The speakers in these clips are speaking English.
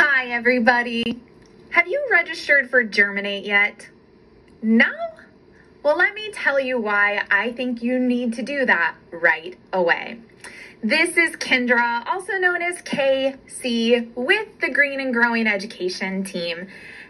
Hi, everybody. Have you registered for Germinate yet? No? Well, let me tell you why I think you need to do that right away. This is Kendra, also known as KC, with the Green and Growing Education team.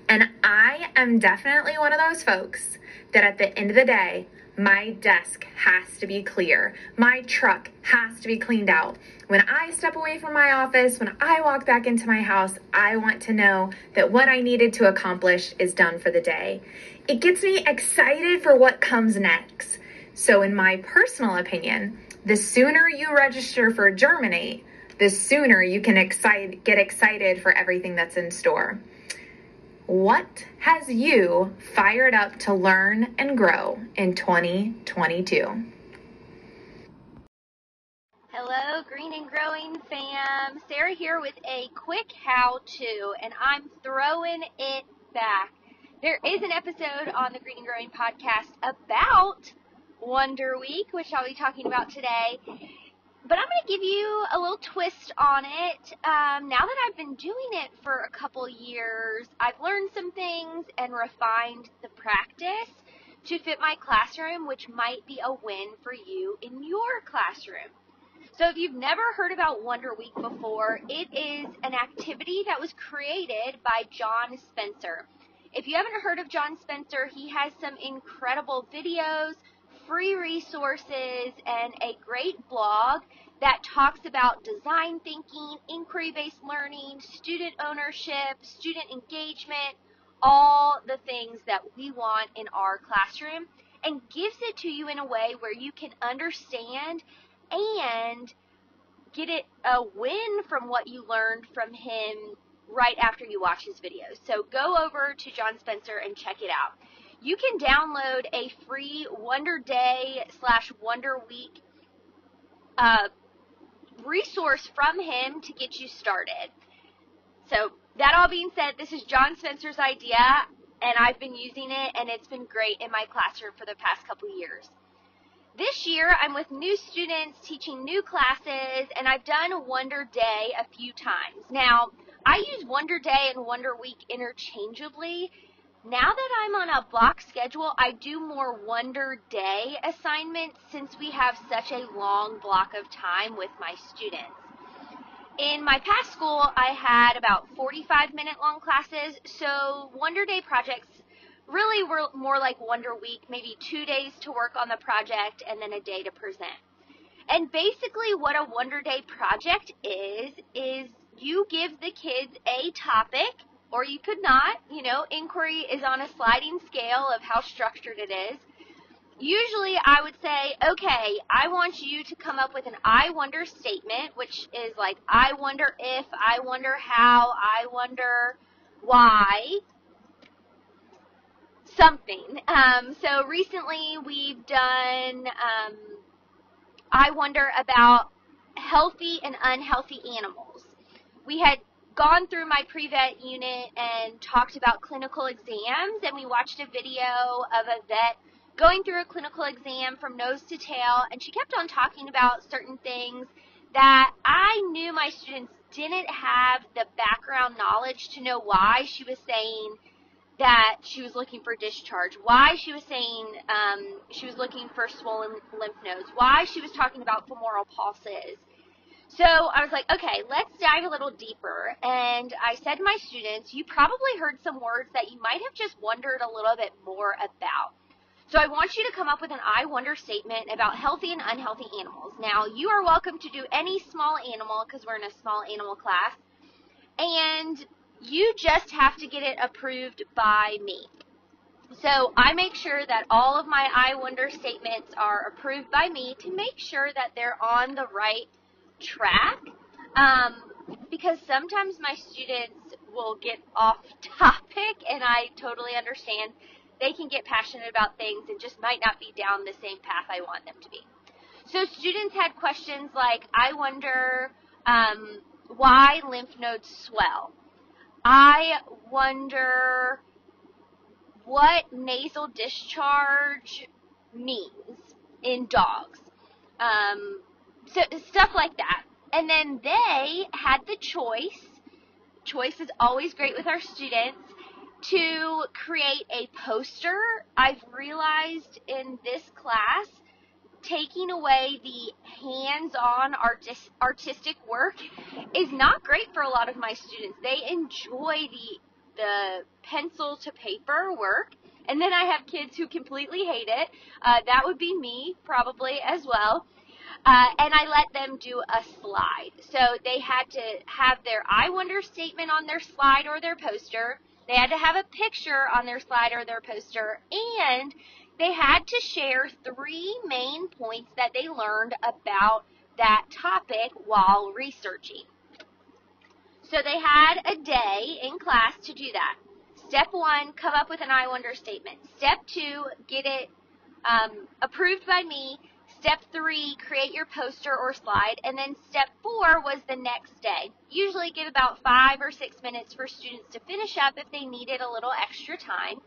And I am definitely one of those folks that at the end of the day, my desk has to be clear. My truck has to be cleaned out. When I step away from my office, when I walk back into my house, I want to know that what I needed to accomplish is done for the day. It gets me excited for what comes next. So, in my personal opinion, the sooner you register for Germinate, the sooner you can excite, get excited for everything that's in store. What has you fired up to learn and grow in 2022? Hello, Green and Growing fam. Sarah here with a quick how to, and I'm throwing it back. There is an episode on the Green and Growing podcast about Wonder Week, which I'll be talking about today but I'm going to give you a little twist on it. Um, now that I've been doing it for a couple years, I've learned some things and refined the practice to fit my classroom, which might be a win for you in your classroom. So if you've never heard about Wonder Week before, it is an activity that was created by John Spencer. If you haven't heard of John Spencer, he has some incredible videos, free resources and a great blog that talks about design thinking, inquiry based learning, student ownership, student engagement, all the things that we want in our classroom, and gives it to you in a way where you can understand and get it a win from what you learned from him right after you watch his videos. So go over to John Spencer and check it out you can download a free Wonder Day slash Wonder Week uh, resource from him to get you started. So, that all being said, this is John Spencer's idea, and I've been using it, and it's been great in my classroom for the past couple years. This year, I'm with new students teaching new classes, and I've done Wonder Day a few times. Now, I use Wonder Day and Wonder Week interchangeably now that I'm on a block schedule, I do more Wonder Day assignments since we have such a long block of time with my students. In my past school, I had about 45 minute long classes, so Wonder Day projects really were more like Wonder Week, maybe two days to work on the project and then a day to present. And basically, what a Wonder Day project is, is you give the kids a topic or you could not. You know, inquiry is on a sliding scale of how structured it is. Usually I would say, okay, I want you to come up with an I wonder statement, which is like, I wonder if, I wonder how, I wonder why, something. Um, so recently we've done, um, I wonder about healthy and unhealthy animals. We had gone through my pre-vet unit and talked about clinical exams and we watched a video of a vet going through a clinical exam from nose to tail and she kept on talking about certain things that I knew my students didn't have the background knowledge to know why she was saying that she was looking for discharge, why she was saying um, she was looking for swollen lymph nodes, why she was talking about femoral pulses, so I was like, okay, let's dive a little deeper. And I said to my students, you probably heard some words that you might have just wondered a little bit more about. So I want you to come up with an I wonder statement about healthy and unhealthy animals. Now, you are welcome to do any small animal because we're in a small animal class. And you just have to get it approved by me. So I make sure that all of my I wonder statements are approved by me to make sure that they're on the right track um, because sometimes my students will get off topic and I totally understand they can get passionate about things and just might not be down the same path I want them to be. So students had questions like, I wonder um, why lymph nodes swell. I wonder what nasal discharge means in dogs. Um, so stuff like that. And then they had the choice choice is always great with our students to create a poster. I've realized in this class, taking away the hands-on artis- artistic work is not great for a lot of my students. They enjoy the the pencil to paper work, and then I have kids who completely hate it. Uh, that would be me probably as well. Uh, and I let them do a slide. So they had to have their I wonder statement on their slide or their poster. They had to have a picture on their slide or their poster, and they had to share three main points that they learned about that topic while researching. So they had a day in class to do that. Step one, come up with an I wonder statement. Step two, get it um, approved by me. Step three, create your poster or slide. And then step four was the next day. Usually give about five or six minutes for students to finish up if they needed a little extra time.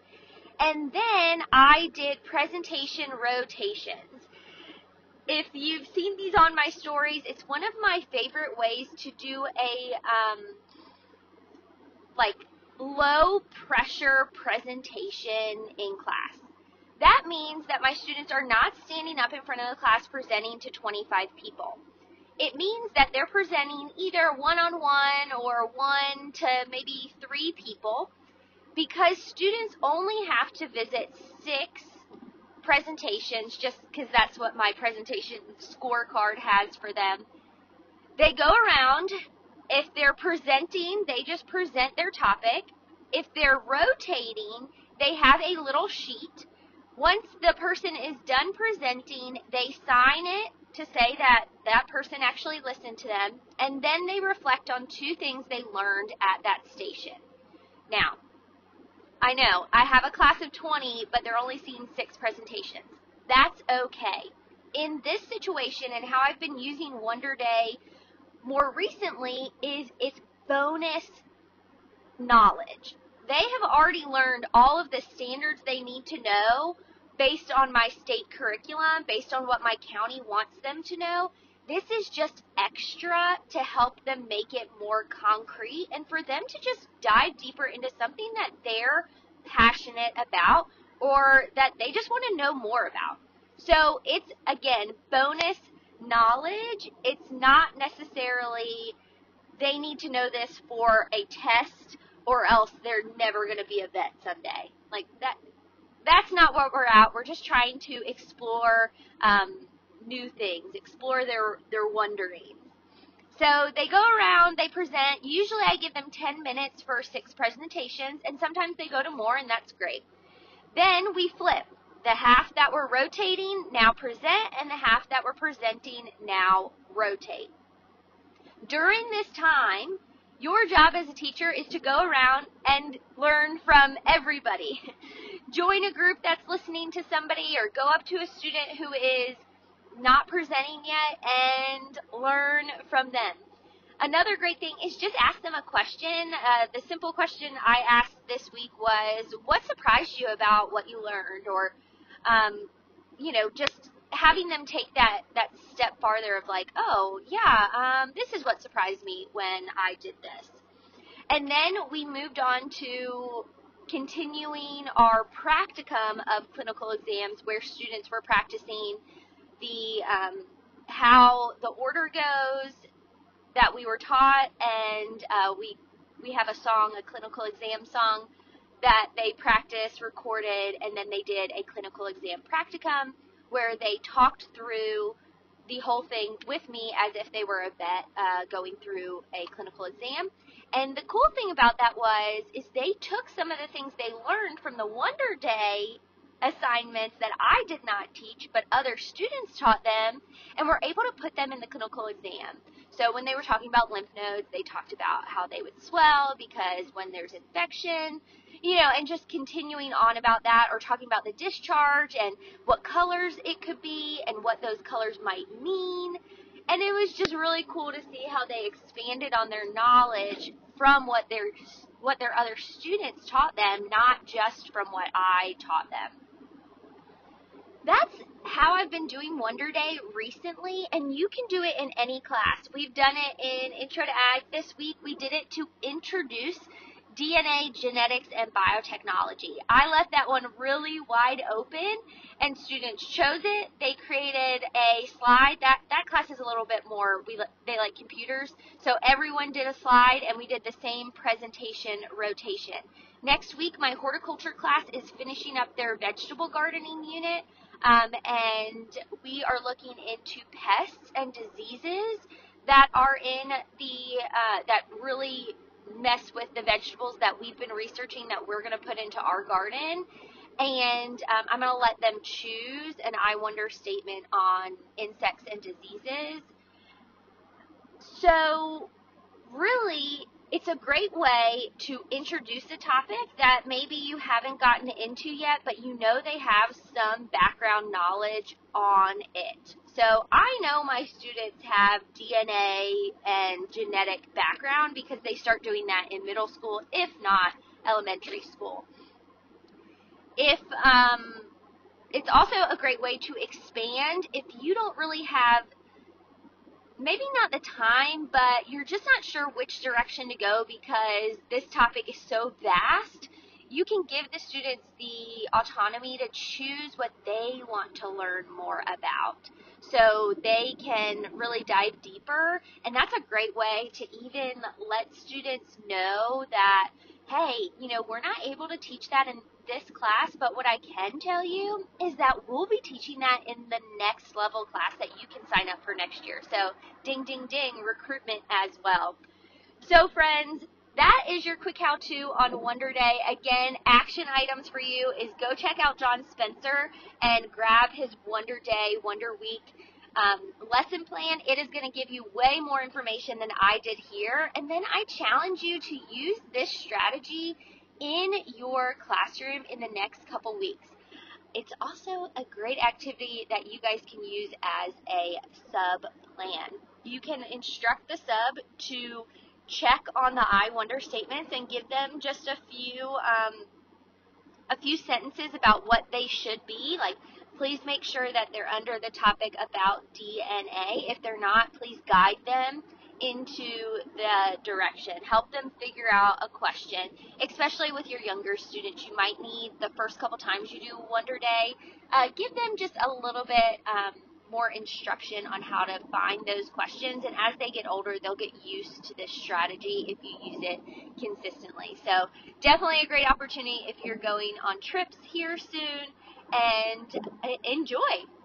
And then I did presentation rotations. If you've seen these on my stories, it's one of my favorite ways to do a, um, like, low pressure presentation in class. That means that my students are not standing up in front of the class presenting to 25 people. It means that they're presenting either one-on-one or one to maybe three people because students only have to visit six presentations just because that's what my presentation scorecard has for them. They go around. If they're presenting, they just present their topic. If they're rotating, they have a little sheet once the person is done presenting, they sign it to say that that person actually listened to them, and then they reflect on two things they learned at that station. Now, I know I have a class of 20, but they're only seeing six presentations. That's okay. In this situation and how I've been using Wonder Day more recently is it's bonus knowledge they have already learned all of the standards they need to know based on my state curriculum, based on what my county wants them to know. This is just extra to help them make it more concrete and for them to just dive deeper into something that they're passionate about or that they just want to know more about. So it's again bonus knowledge. It's not necessarily they need to know this for a test or else they're never going to be a vet someday. Like that, that's not what we're at. We're just trying to explore um, new things, explore their their wondering. So they go around, they present. Usually I give them 10 minutes for six presentations, and sometimes they go to more, and that's great. Then we flip. The half that we're rotating now present, and the half that we're presenting now rotate. During this time, your job as a teacher is to go around and learn from everybody. Join a group that's listening to somebody or go up to a student who is not presenting yet and learn from them. Another great thing is just ask them a question. Uh, the simple question I asked this week was, what surprised you about what you learned? Or, um, you know, just having them take that that step farther of like, oh yeah, um, this is what surprised me when I did this. And then we moved on to continuing our practicum of clinical exams, where students were practicing the um, how the order goes that we were taught, and uh, we we have a song, a clinical exam song that they practiced, recorded, and then they did a clinical exam practicum where they talked through the whole thing with me as if they were a vet uh, going through a clinical exam. And the cool thing about that was is they took some of the things they learned from the Wonder Day assignments that I did not teach, but other students taught them, and were able to put them in the clinical exam. So when they were talking about lymph nodes, they talked about how they would swell because when there's infection, you know, and just continuing on about that or talking about the discharge and what colors it could be and what those colors might mean. And it was just really cool to see how they expanded on their knowledge from what their what their other students taught them, not just from what I taught them. that's how I've been doing Wonder Day recently, and you can do it in any class. We've done it in Intro to Ag this week. We did it to introduce DNA, genetics, and biotechnology. I left that one really wide open, and students chose it. They created a slide. That that class is a little bit more. We they like computers, so everyone did a slide, and we did the same presentation rotation. Next week, my horticulture class is finishing up their vegetable gardening unit. Um, and we are looking into pests and diseases that are in the uh, that really mess with the vegetables that we've been researching that we're going to put into our garden. And um, I'm going to let them choose an I wonder statement on insects and diseases. So, really, it's a great way to introduce a topic that maybe you haven't gotten into yet, but you know they have some background knowledge on it. So I know my students have DNA and genetic background because they start doing that in middle school, if not elementary school. If um, it's also a great way to expand if you don't really have maybe not the time, but you're just not sure which direction to go because this topic is so vast. You can give the students the autonomy to choose what they want to learn more about. So they can really dive deeper. And that's a great way to even let students know that, hey, you know, we're not able to teach that in this class, but what I can tell you is that we'll be teaching that in the next level class that you can sign up for next year. So, ding, ding, ding, recruitment as well. So, friends, that is your quick how to on Wonder Day. Again, action items for you is go check out John Spencer and grab his Wonder Day, Wonder Week um, lesson plan. It is going to give you way more information than I did here. And then I challenge you to use this strategy in your classroom in the next couple weeks. It's also a great activity that you guys can use as a sub plan. You can instruct the sub to check on the I wonder statements and give them just a few um, a few sentences about what they should be. Like, please make sure that they're under the topic about DNA. If they're not, please guide them into the direction. Help them figure out a question, especially with your younger students. You might need the first couple times you do Wonder Day, uh, give them just a little bit um, more instruction on how to find those questions. And as they get older, they'll get used to this strategy if you use it consistently. So, definitely a great opportunity if you're going on trips here soon and uh, enjoy.